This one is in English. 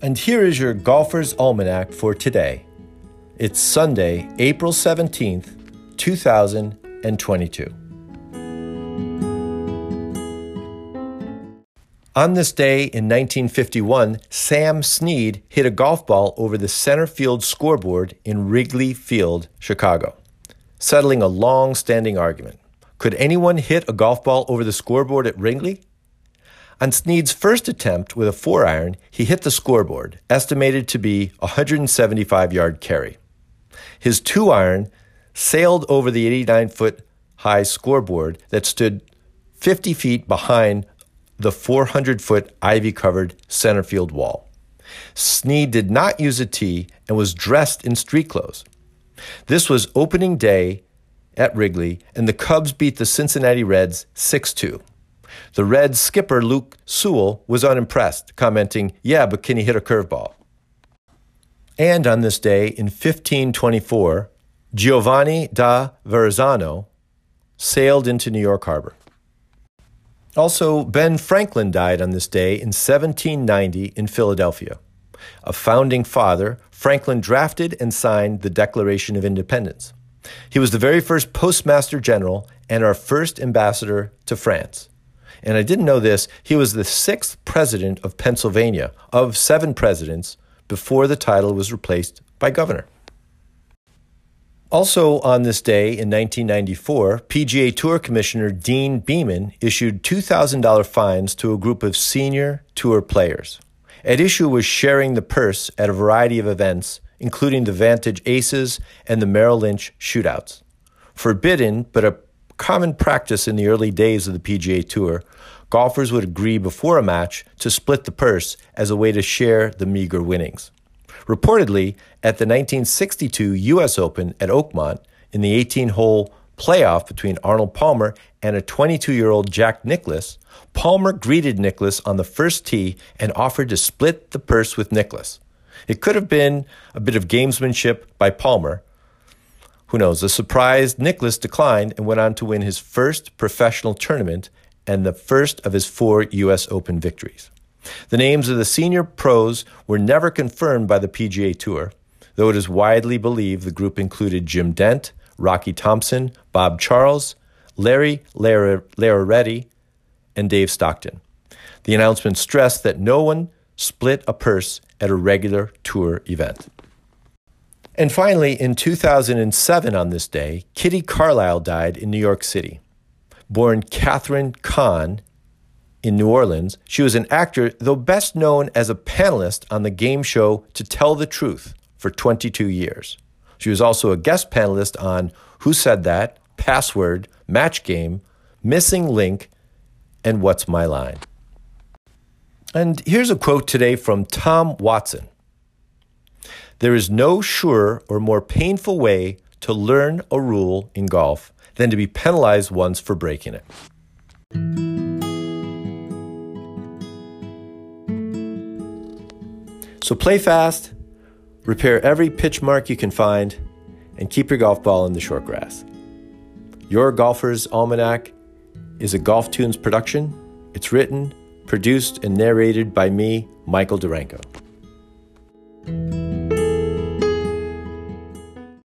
And here is your Golfer's Almanac for today. It's Sunday, April 17th, 2022. On this day in 1951, Sam Snead hit a golf ball over the center field scoreboard in Wrigley Field, Chicago, settling a long standing argument. Could anyone hit a golf ball over the scoreboard at Wrigley? On Snead's first attempt with a four iron, he hit the scoreboard, estimated to be a 175 yard carry. His two iron sailed over the 89 foot high scoreboard that stood 50 feet behind the 400 foot ivy covered center field wall. Snead did not use a tee and was dressed in street clothes. This was opening day at Wrigley, and the Cubs beat the Cincinnati Reds 6 2. The Reds skipper Luke Sewell was unimpressed, commenting, Yeah, but can he hit a curveball? And on this day in 1524, Giovanni da Verrazzano sailed into New York Harbor. Also, Ben Franklin died on this day in 1790 in Philadelphia. A founding father, Franklin drafted and signed the Declaration of Independence. He was the very first postmaster general and our first ambassador to France. And I didn't know this, he was the sixth president of Pennsylvania, of seven presidents, before the title was replaced by governor. Also on this day in 1994, PGA Tour Commissioner Deane Beman issued $2,000 fines to a group of senior tour players. At issue was sharing the purse at a variety of events, including the Vantage Aces and the Merrill Lynch shootouts. Forbidden, but a common practice in the early days of the PGA Tour, golfers would agree before a match to split the purse as a way to share the meager winnings. Reportedly, at the 1962 U.S. Open at Oakmont, in the 18 hole playoff between Arnold Palmer and a 22 year old Jack Nicklaus, Palmer greeted Nicklaus on the first tee and offered to split the purse with Nicklaus. It could have been a bit of gamesmanship by Palmer, who knows? The surprised Nicklaus declined and went on to win his first professional tournament and the first of his four U.S. Open victories. The names of the senior pros were never confirmed by the PGA Tour, though it is widely believed the group included Jim Dent, Rocky Thompson, Bob Charles, Larry Laoretti, and Dave Stockton. The announcement stressed that no one split a purse at a regular tour event. And finally, in 2007, on this day, Kitty Carlisle died in New York City. Born Catherine Kahn in New Orleans, she was an actor, though best known as a panelist on the game show To Tell the Truth for 22 years. She was also a guest panelist on Who Said That, Password, Match Game, Missing Link, and What's My Line. And here's a quote today from Tom Watson there is no surer or more painful way to learn a rule in golf than to be penalized once for breaking it. So play fast, repair every pitch mark you can find, and keep your golf ball in the short grass. Your Golfer's Almanac is a GolfToons production. It's written, produced, and narrated by me, Michael Duranko.